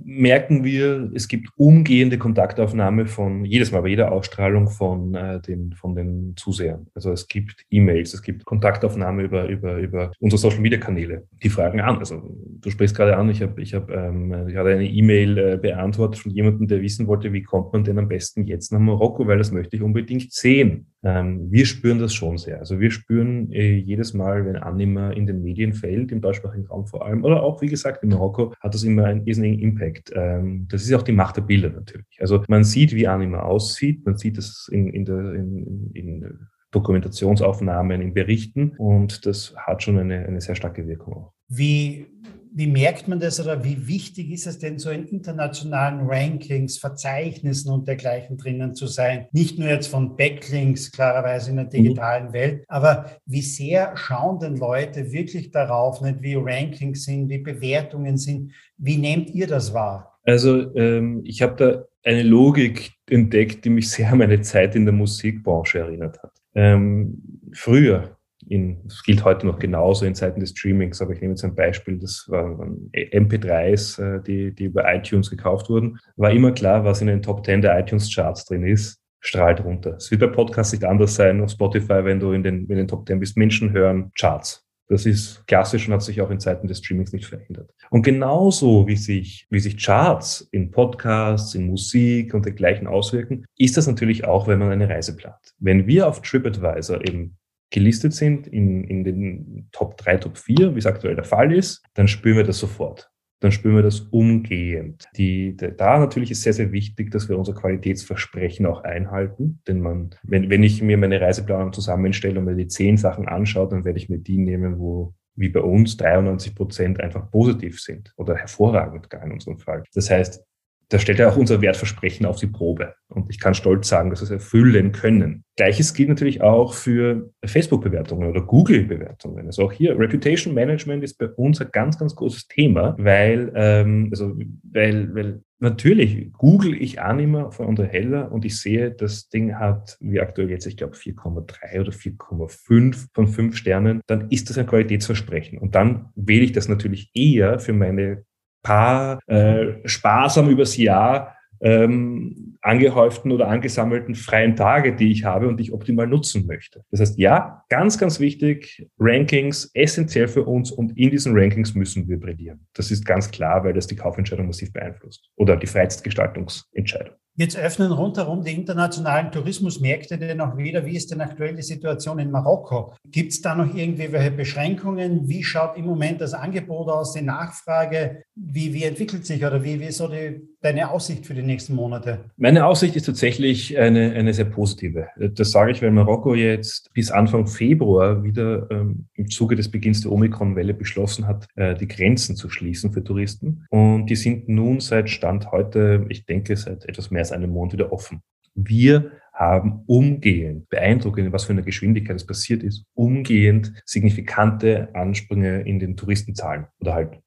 merken wir, es gibt umgehende Kontaktaufnahme von jedes Mal bei jeder Ausstrahlung von äh, den von den Zusehern. Also es gibt E-Mails, es gibt Kontaktaufnahme über über über unsere Social Media Kanäle. Die fragen an. Also du sprichst gerade an. Ich habe ich habe ähm, ich hatte eine E-Mail äh, beantwortet von jemandem, der wissen wollte, wie kommt man denn am besten jetzt nach Marokko, weil das möchte ich unbedingt sehen. Ähm, wir spüren das schon sehr. Also wir spüren äh, jedes Mal, wenn Anima in den Medien fällt, im deutschsprachigen Raum vor allem, oder auch, wie gesagt, in Marokko, hat das immer einen irrsinnigen Impact. Ähm, das ist auch die Macht der Bilder natürlich. Also man sieht, wie Anima aussieht, man sieht es in, in, der, in, in Dokumentationsaufnahmen, in Berichten und das hat schon eine, eine sehr starke Wirkung auch. Wie wie merkt man das oder wie wichtig ist es denn, so in internationalen Rankings, Verzeichnissen und dergleichen drinnen zu sein? Nicht nur jetzt von Backlinks, klarerweise in der mhm. digitalen mhm. Welt, aber wie sehr schauen denn Leute wirklich darauf, nicht wie Rankings sind, wie Bewertungen sind? Wie nehmt ihr das wahr? Also ähm, ich habe da eine Logik entdeckt, die mich sehr an meine Zeit in der Musikbranche erinnert hat. Ähm, früher, in, das gilt heute noch genauso in Zeiten des Streamings, aber ich nehme jetzt ein Beispiel, das waren MP3s, äh, die, die über iTunes gekauft wurden, war immer klar, was in den Top 10 der iTunes-Charts drin ist, strahlt runter. Es wird bei Podcasts nicht anders sein, auf Spotify, wenn du in den, in den Top 10 bist, Menschen hören Charts. Das ist klassisch und hat sich auch in Zeiten des Streamings nicht verändert. Und genauso wie sich, wie sich Charts in Podcasts, in Musik und dergleichen auswirken, ist das natürlich auch, wenn man eine Reise plant. Wenn wir auf TripAdvisor eben gelistet sind in, in den Top 3, Top 4, wie es aktuell der Fall ist, dann spüren wir das sofort. Dann spüren wir das umgehend. Die, die, da natürlich ist sehr, sehr wichtig, dass wir unser Qualitätsversprechen auch einhalten. Denn man, wenn, wenn ich mir meine Reiseplanung zusammenstelle und mir die zehn Sachen anschaue, dann werde ich mir die nehmen, wo wie bei uns 93 Prozent einfach positiv sind oder hervorragend gar in unserem Fall. Das heißt, da stellt er auch unser Wertversprechen auf die Probe. Und ich kann stolz sagen, dass wir es erfüllen können. Gleiches gilt natürlich auch für Facebook-Bewertungen oder Google-Bewertungen. Also auch hier, Reputation Management ist bei uns ein ganz, ganz großes Thema, weil, ähm, also, weil, weil natürlich google ich immer von unter Heller und ich sehe, das Ding hat, wie aktuell jetzt, ich glaube 4,3 oder 4,5 von 5 Sternen, dann ist das ein Qualitätsversprechen. Und dann wähle ich das natürlich eher für meine paar äh, sparsam übers Jahr ähm, angehäuften oder angesammelten freien Tage, die ich habe und die ich optimal nutzen möchte. Das heißt, ja, ganz, ganz wichtig, Rankings essentiell für uns und in diesen Rankings müssen wir brillieren. Das ist ganz klar, weil das die Kaufentscheidung massiv beeinflusst oder die Freizeitgestaltungsentscheidung. Jetzt öffnen rundherum die internationalen Tourismusmärkte denn auch wieder. Wie ist denn aktuell die Situation in Marokko? Gibt es da noch irgendwie welche Beschränkungen? Wie schaut im Moment das Angebot aus, die Nachfrage? Wie, wie entwickelt sich oder wie, wie so die, deine Aussicht für die nächsten Monate? Meine Aussicht ist tatsächlich eine, eine sehr positive. Das sage ich, weil Marokko jetzt bis Anfang Februar wieder ähm, im Zuge des Beginns der Omikron-Welle beschlossen hat, äh, die Grenzen zu schließen für Touristen. Und die sind nun seit Stand heute, ich denke, seit etwas mehr als einem Monat wieder offen. Wir haben umgehend, beeindruckend, was für eine Geschwindigkeit es passiert ist, umgehend signifikante Ansprünge in den Touristenzahlen oder halt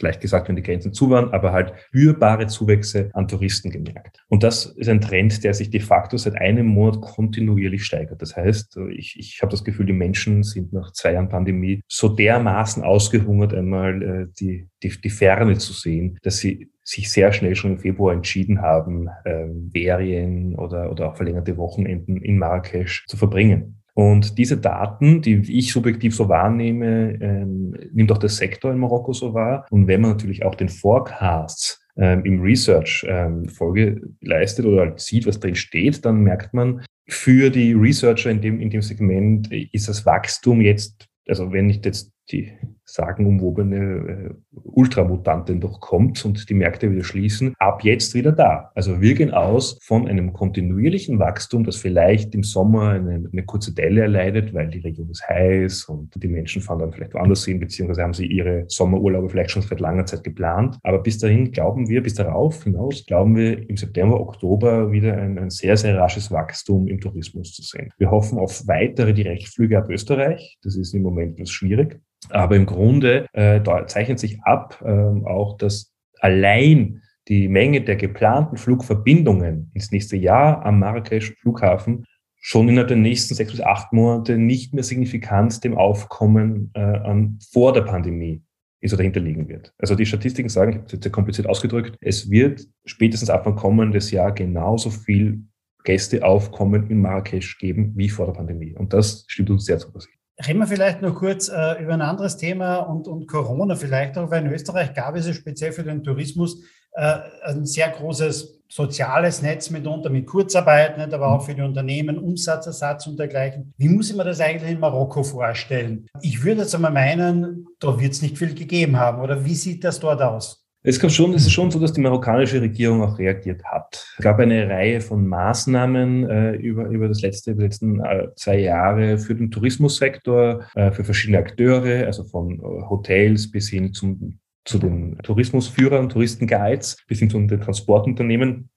leicht gesagt, wenn die Grenzen zu waren, aber halt spürbare Zuwächse an Touristen gemerkt. Und das ist ein Trend, der sich de facto seit einem Monat kontinuierlich steigert. Das heißt, ich, ich habe das Gefühl, die Menschen sind nach zwei Jahren Pandemie so dermaßen ausgehungert, einmal äh, die, die, die Ferne zu sehen, dass sie sich sehr schnell schon im Februar entschieden haben, äh, Ferien oder, oder auch verlängerte Wochenenden in Marrakesch zu verbringen. Und diese Daten, die ich subjektiv so wahrnehme, ähm, nimmt auch der Sektor in Marokko so wahr. Und wenn man natürlich auch den Forecasts ähm, im Research ähm, Folge leistet oder halt sieht, was drin steht, dann merkt man, für die Researcher in dem, in dem Segment ist das Wachstum jetzt, also wenn nicht jetzt die sagenumwobene äh, Ultramutantin doch kommt und die Märkte wieder schließen, ab jetzt wieder da. Also wir gehen aus von einem kontinuierlichen Wachstum, das vielleicht im Sommer eine, eine kurze Delle erleidet, weil die Region ist heiß und die Menschen fahren dann vielleicht woanders hin, beziehungsweise haben sie ihre Sommerurlaube vielleicht schon seit langer Zeit geplant. Aber bis dahin glauben wir, bis darauf hinaus, glauben wir im September, Oktober wieder ein, ein sehr, sehr rasches Wachstum im Tourismus zu sehen. Wir hoffen auf weitere Direktflüge ab Österreich. Das ist im Moment etwas schwierig. Aber im Grunde äh, zeichnet sich ab äh, auch, dass allein die Menge der geplanten Flugverbindungen ins nächste Jahr am Marrakesch Flughafen schon innerhalb der nächsten sechs bis acht Monate nicht mehr signifikant dem Aufkommen äh, an vor der Pandemie ist oder hinterliegen wird. Also die Statistiken sagen, ich habe es jetzt sehr kompliziert ausgedrückt, es wird spätestens ab dem kommenden Jahr genauso viel Gästeaufkommen in Marrakesch geben wie vor der Pandemie. Und das stimmt uns sehr zuversichtlich. Reden wir vielleicht noch kurz äh, über ein anderes Thema und, und Corona vielleicht auch, weil in Österreich gab es ja speziell für den Tourismus äh, ein sehr großes soziales Netz mitunter mit Kurzarbeit, nicht, aber auch für die Unternehmen, Umsatzersatz und dergleichen. Wie muss ich mir das eigentlich in Marokko vorstellen? Ich würde jetzt einmal meinen, da wird es nicht viel gegeben haben. Oder wie sieht das dort aus? Es, gab schon, es ist schon so, dass die marokkanische Regierung auch reagiert hat. Es gab eine Reihe von Maßnahmen äh, über, über das letzte, über die letzten äh, zwei Jahre für den Tourismussektor, äh, für verschiedene Akteure, also von äh, Hotels bis hin zum, zu den Tourismusführern, Touristenguides, bis hin zu den Transportunternehmen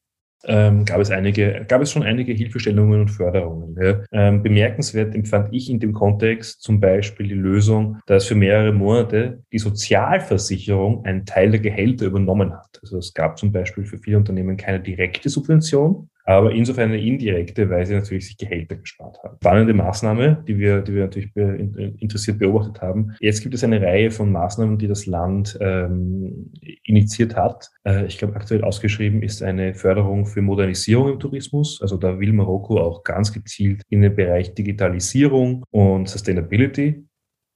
ähm, gab es einige, gab es schon einige Hilfestellungen und Förderungen. Ja. Ähm, bemerkenswert empfand ich in dem Kontext zum Beispiel die Lösung, dass für mehrere Monate die Sozialversicherung einen Teil der Gehälter übernommen hat. Also es gab zum Beispiel für viele Unternehmen keine direkte Subvention, aber insofern eine indirekte, weil sie natürlich sich Gehälter gespart haben. Spannende Maßnahme, die wir, die wir natürlich be interessiert beobachtet haben. Jetzt gibt es eine Reihe von Maßnahmen, die das Land ähm, initiiert hat. Äh, ich glaube, aktuell ausgeschrieben ist eine Förderung für Modernisierung im Tourismus. Also da will Marokko auch ganz gezielt in den Bereich Digitalisierung und Sustainability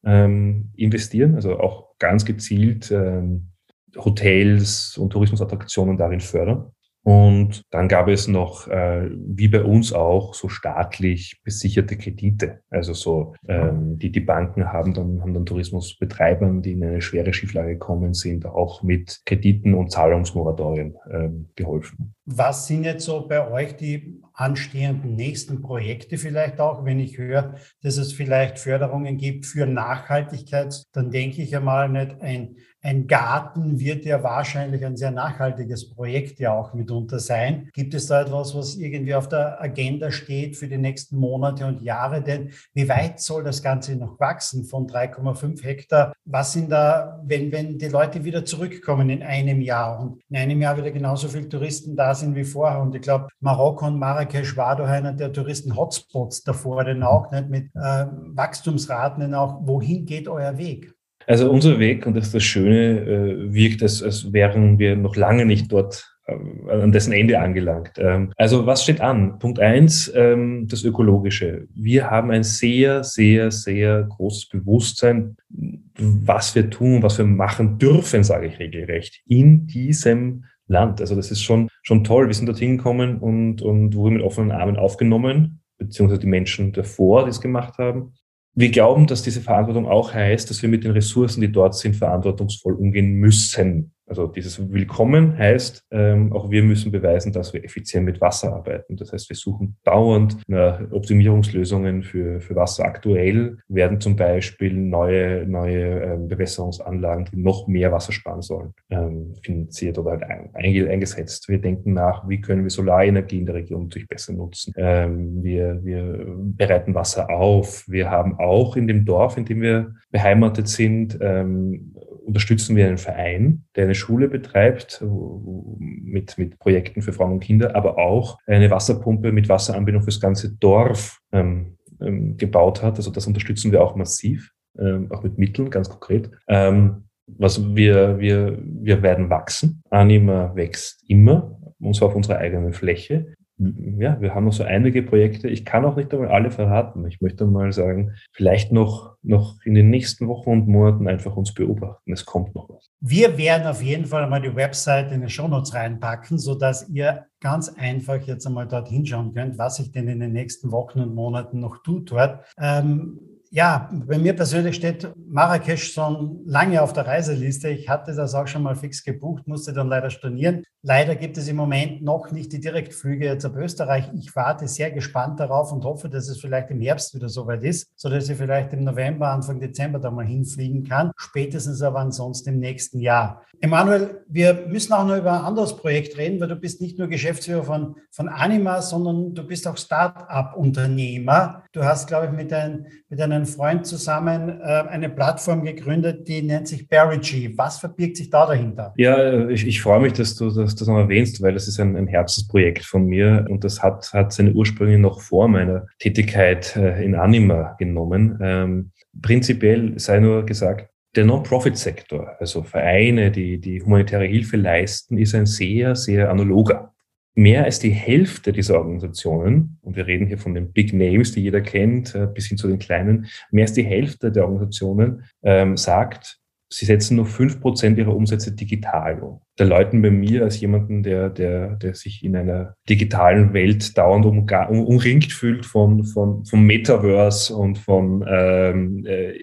ähm, investieren. Also auch ganz gezielt ähm, Hotels und Tourismusattraktionen darin fördern. Und dann gab es noch, äh, wie bei uns auch, so staatlich besicherte Kredite. Also so, ähm, die, die Banken haben dann, haben dann Tourismusbetreibern, die in eine schwere Schieflage gekommen sind, auch mit Krediten und Zahlungsmoratorien ähm, geholfen. Was sind jetzt so bei euch die anstehenden nächsten Projekte vielleicht auch? Wenn ich höre, dass es vielleicht Förderungen gibt für Nachhaltigkeit, dann denke ich einmal nicht ein, ein Garten wird ja wahrscheinlich ein sehr nachhaltiges Projekt ja auch mitunter sein. Gibt es da etwas, was irgendwie auf der Agenda steht für die nächsten Monate und Jahre? Denn wie weit soll das Ganze noch wachsen von 3,5 Hektar? Was sind da, wenn, wenn die Leute wieder zurückkommen in einem Jahr und in einem Jahr wieder genauso viele Touristen da sind wie vorher? Und ich glaube, Marokko und Marrakesch war doch einer der Touristen-Hotspots davor, denn auch nicht mit äh, Wachstumsraten, denn auch wohin geht euer Weg? Also unser Weg, und das ist das Schöne, äh, wirkt, als, als wären wir noch lange nicht dort äh, an dessen Ende angelangt. Ähm, also was steht an? Punkt eins, ähm, das Ökologische. Wir haben ein sehr, sehr, sehr großes Bewusstsein, was wir tun, was wir machen dürfen, sage ich regelrecht, in diesem Land. Also das ist schon, schon toll. Wir sind dorthin gekommen und, und wurden mit offenen Armen aufgenommen, beziehungsweise die Menschen davor, die es gemacht haben. Wir glauben, dass diese Verantwortung auch heißt, dass wir mit den Ressourcen, die dort sind, verantwortungsvoll umgehen müssen. Also dieses Willkommen heißt, ähm, auch wir müssen beweisen, dass wir effizient mit Wasser arbeiten. Das heißt, wir suchen dauernd Optimierungslösungen für, für Wasser. Aktuell werden zum Beispiel neue, neue ähm, Bewässerungsanlagen, die noch mehr Wasser sparen sollen, ähm, finanziert oder halt eingesetzt. Wir denken nach, wie können wir Solarenergie in der Region natürlich besser nutzen. Ähm, wir, wir bereiten Wasser auf. Wir haben auch in dem Dorf, in dem wir beheimatet sind, ähm, unterstützen wir einen Verein, der eine Schule betreibt mit, mit Projekten für Frauen und Kinder, aber auch eine Wasserpumpe mit Wasseranbindung fürs ganze Dorf ähm, ähm, gebaut hat. Also das unterstützen wir auch massiv, ähm, auch mit Mitteln, ganz konkret. Ähm, was wir, wir, wir werden wachsen. Anima wächst immer, und zwar auf unserer eigenen Fläche ja, wir haben noch so einige Projekte. Ich kann auch nicht einmal alle verraten. Ich möchte mal sagen, vielleicht noch, noch in den nächsten Wochen und Monaten einfach uns beobachten. Es kommt noch was. Wir werden auf jeden Fall mal die Website in die Shownotes reinpacken, sodass ihr ganz einfach jetzt einmal dort hinschauen könnt, was sich denn in den nächsten Wochen und Monaten noch tut dort. Ähm, ja, bei mir persönlich steht Marrakesch schon lange auf der Reiseliste. Ich hatte das auch schon mal fix gebucht, musste dann leider stornieren. Leider gibt es im Moment noch nicht die Direktflüge jetzt ab Österreich. Ich warte sehr gespannt darauf und hoffe, dass es vielleicht im Herbst wieder soweit ist, sodass ich vielleicht im November, Anfang Dezember da mal hinfliegen kann. Spätestens aber ansonsten im nächsten Jahr. Emanuel, wir müssen auch noch über ein anderes Projekt reden, weil du bist nicht nur Geschäftsführer von, von Anima, sondern du bist auch Start-up-Unternehmer. Du hast, glaube ich, mit, ein, mit einem Freund zusammen äh, eine Plattform gegründet, die nennt sich Barrigy. Was verbirgt sich da dahinter? Ja, ich, ich freue mich, dass du das, das noch erwähnst, weil das ist ein, ein Herzensprojekt von mir und das hat, hat seine Ursprünge noch vor meiner Tätigkeit äh, in Anima genommen. Ähm, prinzipiell sei nur gesagt, der Non-Profit-Sektor, also Vereine, die, die humanitäre Hilfe leisten, ist ein sehr, sehr analoger. Mehr als die Hälfte dieser Organisationen, und wir reden hier von den Big Names, die jeder kennt, äh, bis hin zu den kleinen, mehr als die Hälfte der Organisationen ähm, sagt, sie setzen nur fünf Prozent ihrer Umsätze digital um. Da läuten bei mir als jemanden, der, der, der sich in einer digitalen Welt dauernd um, um, umringt fühlt von, von, vom Metaverse und von ähm, äh,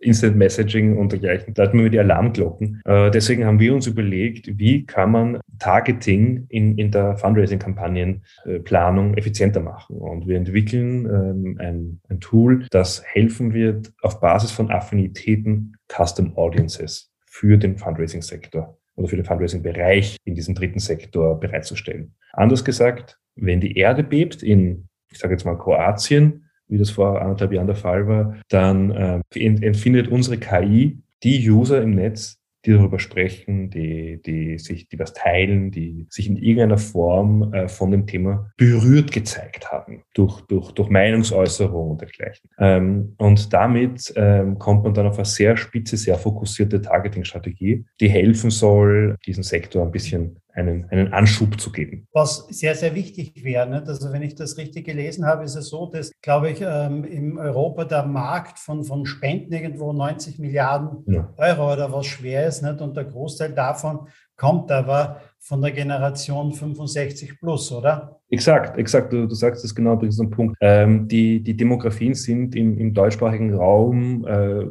Instant Messaging und dergleichen. Da hatten wir die Alarmglocken. Äh, deswegen haben wir uns überlegt, wie kann man Targeting in, in der Fundraising-Kampagnenplanung effizienter machen. Und wir entwickeln ähm, ein, ein Tool, das helfen wird, auf Basis von Affinitäten Custom Audiences für den Fundraising-Sektor oder für den Fundraising-Bereich in diesem dritten Sektor bereitzustellen. Anders gesagt, wenn die Erde bebt in, ich sage jetzt mal Kroatien, wie das vor anderthalb Jahren der Fall war, dann äh, empfindet unsere KI die User im Netz, die darüber sprechen, die, die sich, die was teilen, die sich in irgendeiner Form äh, von dem Thema berührt gezeigt haben durch, durch, durch Meinungsäußerung und dergleichen. Ähm, und damit ähm, kommt man dann auf eine sehr spitze, sehr fokussierte Targeting-Strategie, die helfen soll, diesen Sektor ein bisschen einen, einen Anschub zu geben. Was sehr, sehr wichtig wäre. Also wenn ich das richtig gelesen habe, ist es so, dass, glaube ich, ähm, in Europa der Markt von, von Spenden irgendwo 90 Milliarden ja. Euro oder was schwer ist. Nicht? Und der Großteil davon kommt aber von der Generation 65 plus, oder? Exakt, exakt. Du, du sagst das genau, das ist ein Punkt. Ähm, die, die Demografien sind im, im deutschsprachigen Raum äh,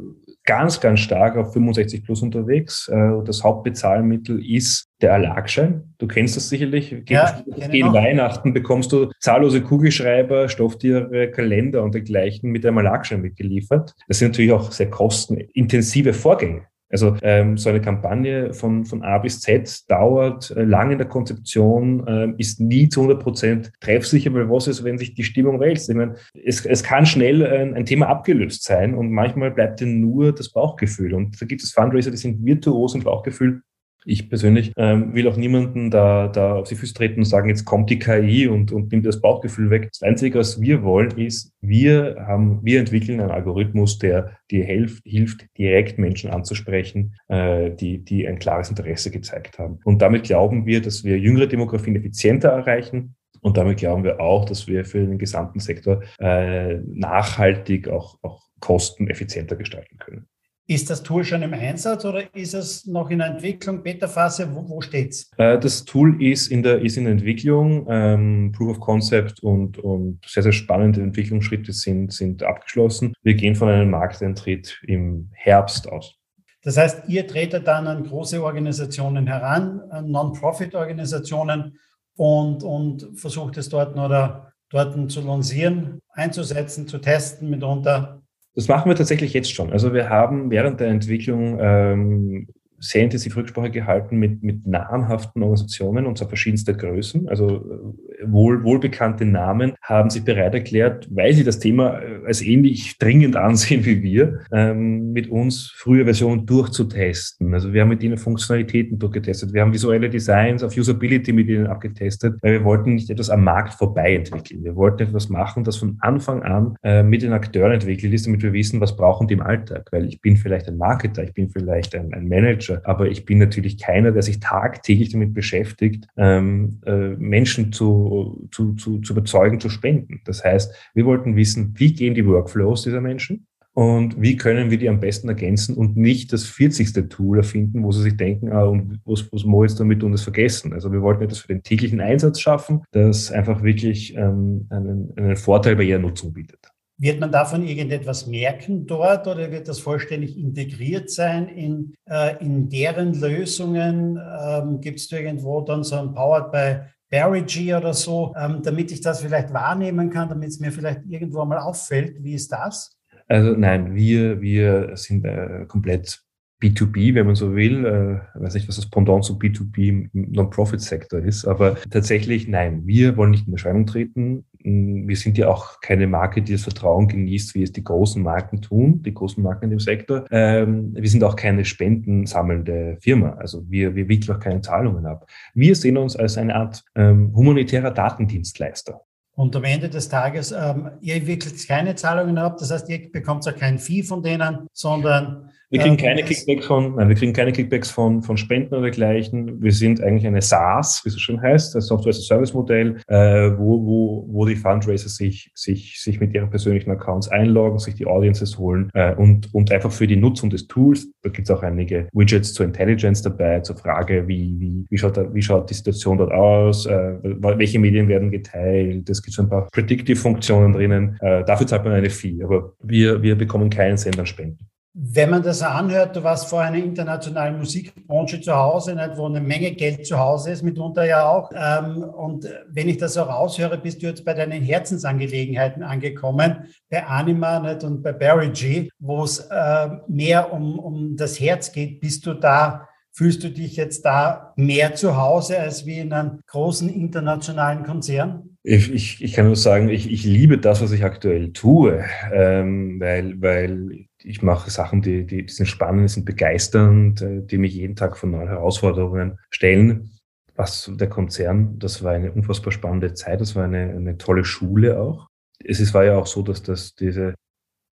ganz, ganz stark auf 65 plus unterwegs. Äh, das Hauptbezahlmittel ist der Erlagschein. Du kennst das sicherlich. Ja, Gegen Weihnachten bekommst du zahllose Kugelschreiber, Stofftiere, Kalender und dergleichen mit einem Erlagschein mitgeliefert. Das sind natürlich auch sehr kostenintensive Vorgänge. Also ähm, so eine Kampagne von, von A bis Z dauert äh, lange in der Konzeption, äh, ist nie zu 100 Prozent treffsicher, weil was ist, wenn sich die Stimmung wälzt? Ich meine, es, es kann schnell ein, ein Thema abgelöst sein und manchmal bleibt dir nur das Bauchgefühl. Und da gibt es Fundraiser, die sind virtuos im Bauchgefühl ich persönlich ähm, will auch niemanden da, da auf die Füße treten und sagen, jetzt kommt die KI und, und nimmt das Bauchgefühl weg. Das Einzige, was wir wollen, ist, wir haben, wir entwickeln einen Algorithmus, der dir hilft, hilft direkt Menschen anzusprechen, äh, die, die ein klares Interesse gezeigt haben. Und damit glauben wir, dass wir jüngere Demografien effizienter erreichen, und damit glauben wir auch, dass wir für den gesamten Sektor äh, nachhaltig auch, auch Kosten effizienter gestalten können. Ist das Tool schon im Einsatz oder ist es noch in der Entwicklung, Beta-Phase? Wo, wo es? Äh, das Tool ist in der, ist in Entwicklung. Ähm, Proof of Concept und, und sehr, sehr spannende Entwicklungsschritte sind, sind abgeschlossen. Wir gehen von einem Markteintritt im Herbst aus. Das heißt, ihr tretet dann an große Organisationen heran, Non-Profit-Organisationen und, und versucht es dort oder dort zu lancieren, einzusetzen, zu testen mitunter das machen wir tatsächlich jetzt schon. Also wir haben während der Entwicklung ähm, sehr intensiv Rücksprache gehalten mit, mit namhaften Organisationen und zwar verschiedenster Größen. Also äh, wohl, wohlbekannte Namen haben sich bereit erklärt, weil sie das Thema äh, als ähnlich dringend ansehen wie wir, ähm, mit uns frühe Versionen durchzutesten. Also wir haben mit ihnen Funktionalitäten durchgetestet. Wir haben visuelle Designs auf Usability mit ihnen abgetestet, weil wir wollten nicht etwas am Markt vorbei entwickeln. Wir wollten etwas machen, das von Anfang an äh, mit den Akteuren entwickelt ist, damit wir wissen, was brauchen die im Alltag. Weil ich bin vielleicht ein Marketer, ich bin vielleicht ein, ein Manager, Manager. Aber ich bin natürlich keiner, der sich tagtäglich damit beschäftigt, ähm, äh, Menschen zu, zu, zu, zu überzeugen, zu spenden. Das heißt, wir wollten wissen, wie gehen die Workflows dieser Menschen? Und wie können wir die am besten ergänzen und nicht das 40. Tool erfinden, wo sie sich denken, ah, und was, was muss jetzt damit und das vergessen? Also wir wollten etwas für den täglichen Einsatz schaffen, das einfach wirklich ähm, einen, einen Vorteil bei ihrer Nutzung bietet. Wird man davon irgendetwas merken dort oder wird das vollständig integriert sein in, äh, in deren Lösungen? Ähm, Gibt es irgendwo dann so ein Powered by Barry G oder so, ähm, damit ich das vielleicht wahrnehmen kann, damit es mir vielleicht irgendwo mal auffällt? Wie ist das? Also nein, wir, wir sind äh, komplett B2B, wenn man so will. Äh, weiß nicht, was das Pendant zu B2B im Non-Profit-Sektor ist, aber tatsächlich nein, wir wollen nicht in Erscheinung treten. Wir sind ja auch keine Marke, die das Vertrauen genießt, wie es die großen Marken tun, die großen Marken in dem Sektor. Ähm, wir sind auch keine spendensammelnde Firma. Also wir, wir wickeln auch keine Zahlungen ab. Wir sehen uns als eine Art ähm, humanitärer Datendienstleister. Und am Ende des Tages, ähm, ihr wickelt keine Zahlungen ab, das heißt, ihr bekommt ja kein Vieh von denen, sondern wir kriegen keine Kickbacks von, nein, wir kriegen keine Kickbacks von, von Spenden oder dergleichen. Wir sind eigentlich eine SaaS, wie es so schön heißt, ein Software as a Service Modell, äh, wo, wo, wo die Fundraiser sich, sich, sich mit ihren persönlichen Accounts einloggen, sich die Audiences holen äh, und, und einfach für die Nutzung des Tools, da gibt es auch einige Widgets zur Intelligence dabei, zur Frage, wie, wie, wie, schaut, da, wie schaut die Situation dort aus, äh, welche Medien werden geteilt, es gibt so ein paar Predictive-Funktionen drinnen. Äh, dafür zahlt man eine Fee, aber wir, wir bekommen keinen Cent an Spenden. Wenn man das anhört, du warst vor einer internationalen Musikbranche zu Hause, nicht, wo eine Menge Geld zu Hause ist, mitunter ja auch. Ähm, und wenn ich das auch raushöre, bist du jetzt bei deinen Herzensangelegenheiten angekommen, bei Anima nicht, und bei Barry G, wo es äh, mehr um, um das Herz geht. Bist du da, fühlst du dich jetzt da mehr zu Hause als wie in einem großen internationalen Konzern? Ich, ich, ich kann nur sagen, ich, ich liebe das, was ich aktuell tue, ähm, weil, weil ich mache Sachen, die, die, die sind spannend, die sind begeisternd, äh, die mich jeden Tag von neuen Herausforderungen stellen. Was der Konzern, das war eine unfassbar spannende Zeit, das war eine, eine tolle Schule auch. Es ist, war ja auch so, dass das diese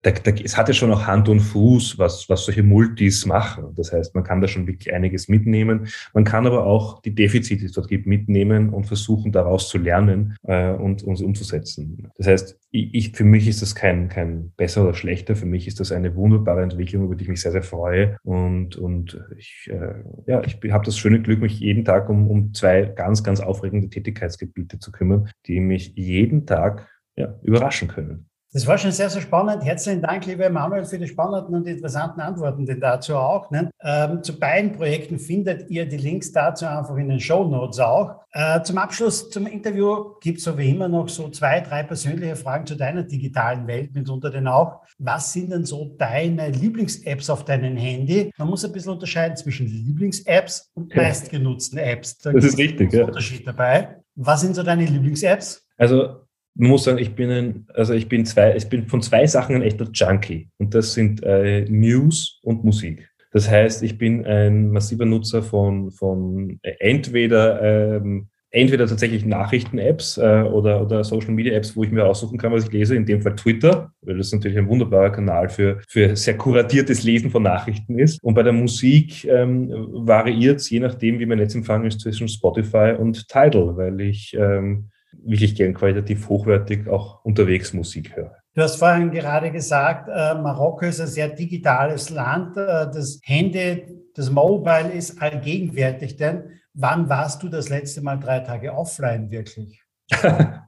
da, da, es hat ja schon auch Hand und Fuß, was, was solche Multis machen. Das heißt, man kann da schon wirklich einiges mitnehmen. Man kann aber auch die Defizite, die es dort gibt, mitnehmen und versuchen, daraus zu lernen äh, und uns umzusetzen. Das heißt, ich, ich, für mich ist das kein, kein besser oder schlechter. Für mich ist das eine wunderbare Entwicklung, über die ich mich sehr, sehr freue. Und, und ich, äh, ja, ich habe das schöne Glück, mich jeden Tag um, um zwei ganz, ganz aufregende Tätigkeitsgebiete zu kümmern, die mich jeden Tag ja, überraschen können. Das war schon sehr, sehr spannend. Herzlichen Dank, lieber Emanuel, für die spannenden und interessanten Antworten, denn dazu auch. Ne? Ähm, zu beiden Projekten findet ihr die Links dazu einfach in den Show Notes auch. Äh, zum Abschluss zum Interview gibt es so wie immer noch so zwei, drei persönliche Fragen zu deiner digitalen Welt, mitunter denn auch. Was sind denn so deine Lieblings-Apps auf deinem Handy? Man muss ein bisschen unterscheiden zwischen Lieblings-Apps und meistgenutzten Apps. Da das ist richtig, ja. Unterschied dabei. Was sind so deine Lieblings-Apps? Also man muss sagen, ich bin ein, also ich bin zwei, ich bin von zwei Sachen ein echter Junkie. Und das sind äh, News und Musik. Das heißt, ich bin ein massiver Nutzer von, von äh, entweder, ähm, entweder tatsächlich Nachrichten-Apps äh, oder, oder Social-Media-Apps, wo ich mir aussuchen kann, was ich lese, in dem Fall Twitter, weil das natürlich ein wunderbarer Kanal für, für sehr kuratiertes Lesen von Nachrichten ist. Und bei der Musik ähm, variiert es, je nachdem, wie mein Netzempfang ist, zwischen Spotify und Tidal, weil ich ähm, wirklich gern qualitativ hochwertig auch unterwegs Musik höre. Du hast vorhin gerade gesagt, äh, Marokko ist ein sehr digitales Land. Äh, das Handy, das Mobile ist allgegenwärtig. Denn wann warst du das letzte Mal drei Tage offline wirklich? das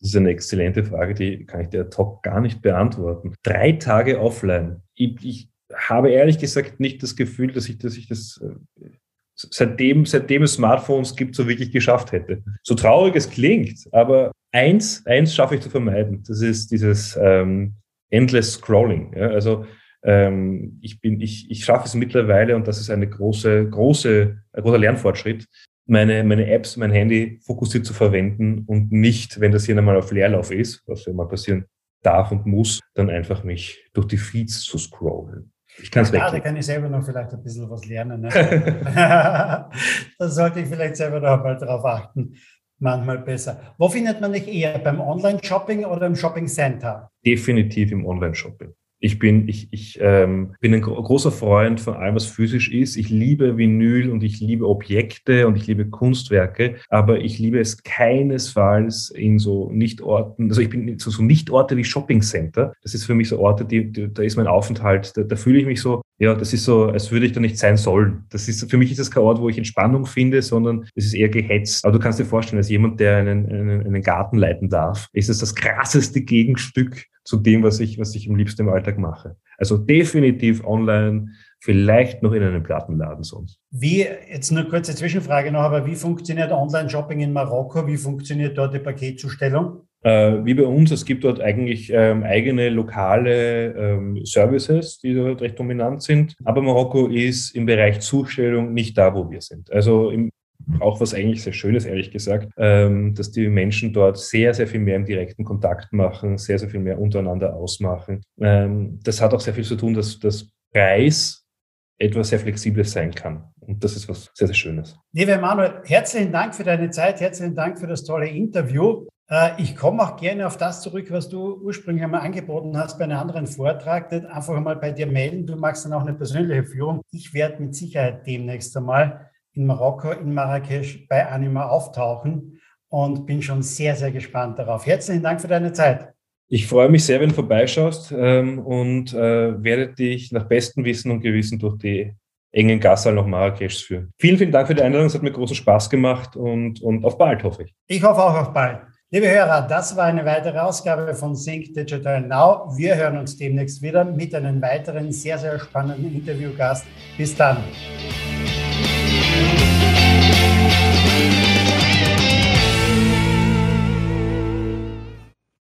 ist eine exzellente Frage, die kann ich dir ad hoc gar nicht beantworten. Drei Tage offline. Ich, ich habe ehrlich gesagt nicht das Gefühl, dass ich, dass ich das äh, seitdem, seitdem es Smartphones gibt, so wirklich geschafft hätte. So traurig es klingt, aber eins, eins schaffe ich zu vermeiden. Das ist dieses ähm, Endless Scrolling. Ja? Also ähm, ich bin, ich, ich schaffe es mittlerweile und das ist eine große, große, ein großer Lernfortschritt, meine, meine Apps, mein Handy fokussiert zu verwenden und nicht, wenn das hier einmal auf Leerlauf ist, was ja mal passieren darf und muss, dann einfach mich durch die Feeds zu scrollen. Ich kann es Ja, da kann ich selber noch vielleicht ein bisschen was lernen. Ne? da sollte ich vielleicht selber noch mal drauf achten. Manchmal besser. Wo findet man dich eher? Beim Online-Shopping oder im Shopping-Center? Definitiv im Online-Shopping. Ich bin, ich, ich ähm, bin ein großer Freund von allem, was physisch ist. Ich liebe Vinyl und ich liebe Objekte und ich liebe Kunstwerke, aber ich liebe es keinesfalls in so Nichtorten, also ich bin so, so Nichtorte wie Shopping Center. Das ist für mich so Orte, die, die da ist mein Aufenthalt, da, da fühle ich mich so, ja, das ist so, als würde ich da nicht sein sollen. Das ist, für mich ist das kein Ort, wo ich Entspannung finde, sondern es ist eher gehetzt. Aber du kannst dir vorstellen, als jemand, der einen, einen, einen Garten leiten darf, ist es das krasseste Gegenstück zu dem, was ich, was ich am liebsten im Alltag mache. Also definitiv online, vielleicht noch in einem Plattenladen sonst. Wie, jetzt nur kurze Zwischenfrage noch, aber wie funktioniert Online-Shopping in Marokko? Wie funktioniert dort die Paketzustellung? Äh, wie bei uns, es gibt dort eigentlich ähm, eigene lokale ähm, Services, die dort recht dominant sind. Aber Marokko ist im Bereich Zustellung nicht da, wo wir sind. Also im, auch was eigentlich sehr Schönes, ehrlich gesagt, ähm, dass die Menschen dort sehr, sehr viel mehr im direkten Kontakt machen, sehr, sehr viel mehr untereinander ausmachen. Ähm, das hat auch sehr viel zu tun, dass das Preis etwas sehr Flexibles sein kann. Und das ist was sehr, sehr Schönes. Lieber Emanuel, herzlichen Dank für deine Zeit, herzlichen Dank für das tolle Interview. Äh, ich komme auch gerne auf das zurück, was du ursprünglich einmal angeboten hast bei einem anderen Vortrag. Einfach einmal bei dir melden. Du machst dann auch eine persönliche Führung. Ich werde mit Sicherheit demnächst einmal in Marokko, in Marrakesch bei Anima auftauchen und bin schon sehr, sehr gespannt darauf. Herzlichen Dank für deine Zeit. Ich freue mich sehr, wenn du vorbeischaust ähm, und äh, werde dich nach bestem Wissen und Gewissen durch die engen Gassal nach Marrakesch führen. Vielen, vielen Dank für die Einladung. Es hat mir großen Spaß gemacht und, und auf bald, hoffe ich. Ich hoffe auch auf bald. Liebe Hörer, das war eine weitere Ausgabe von Sync Digital Now. Wir hören uns demnächst wieder mit einem weiteren sehr, sehr spannenden Interviewgast. Bis dann. Thank you.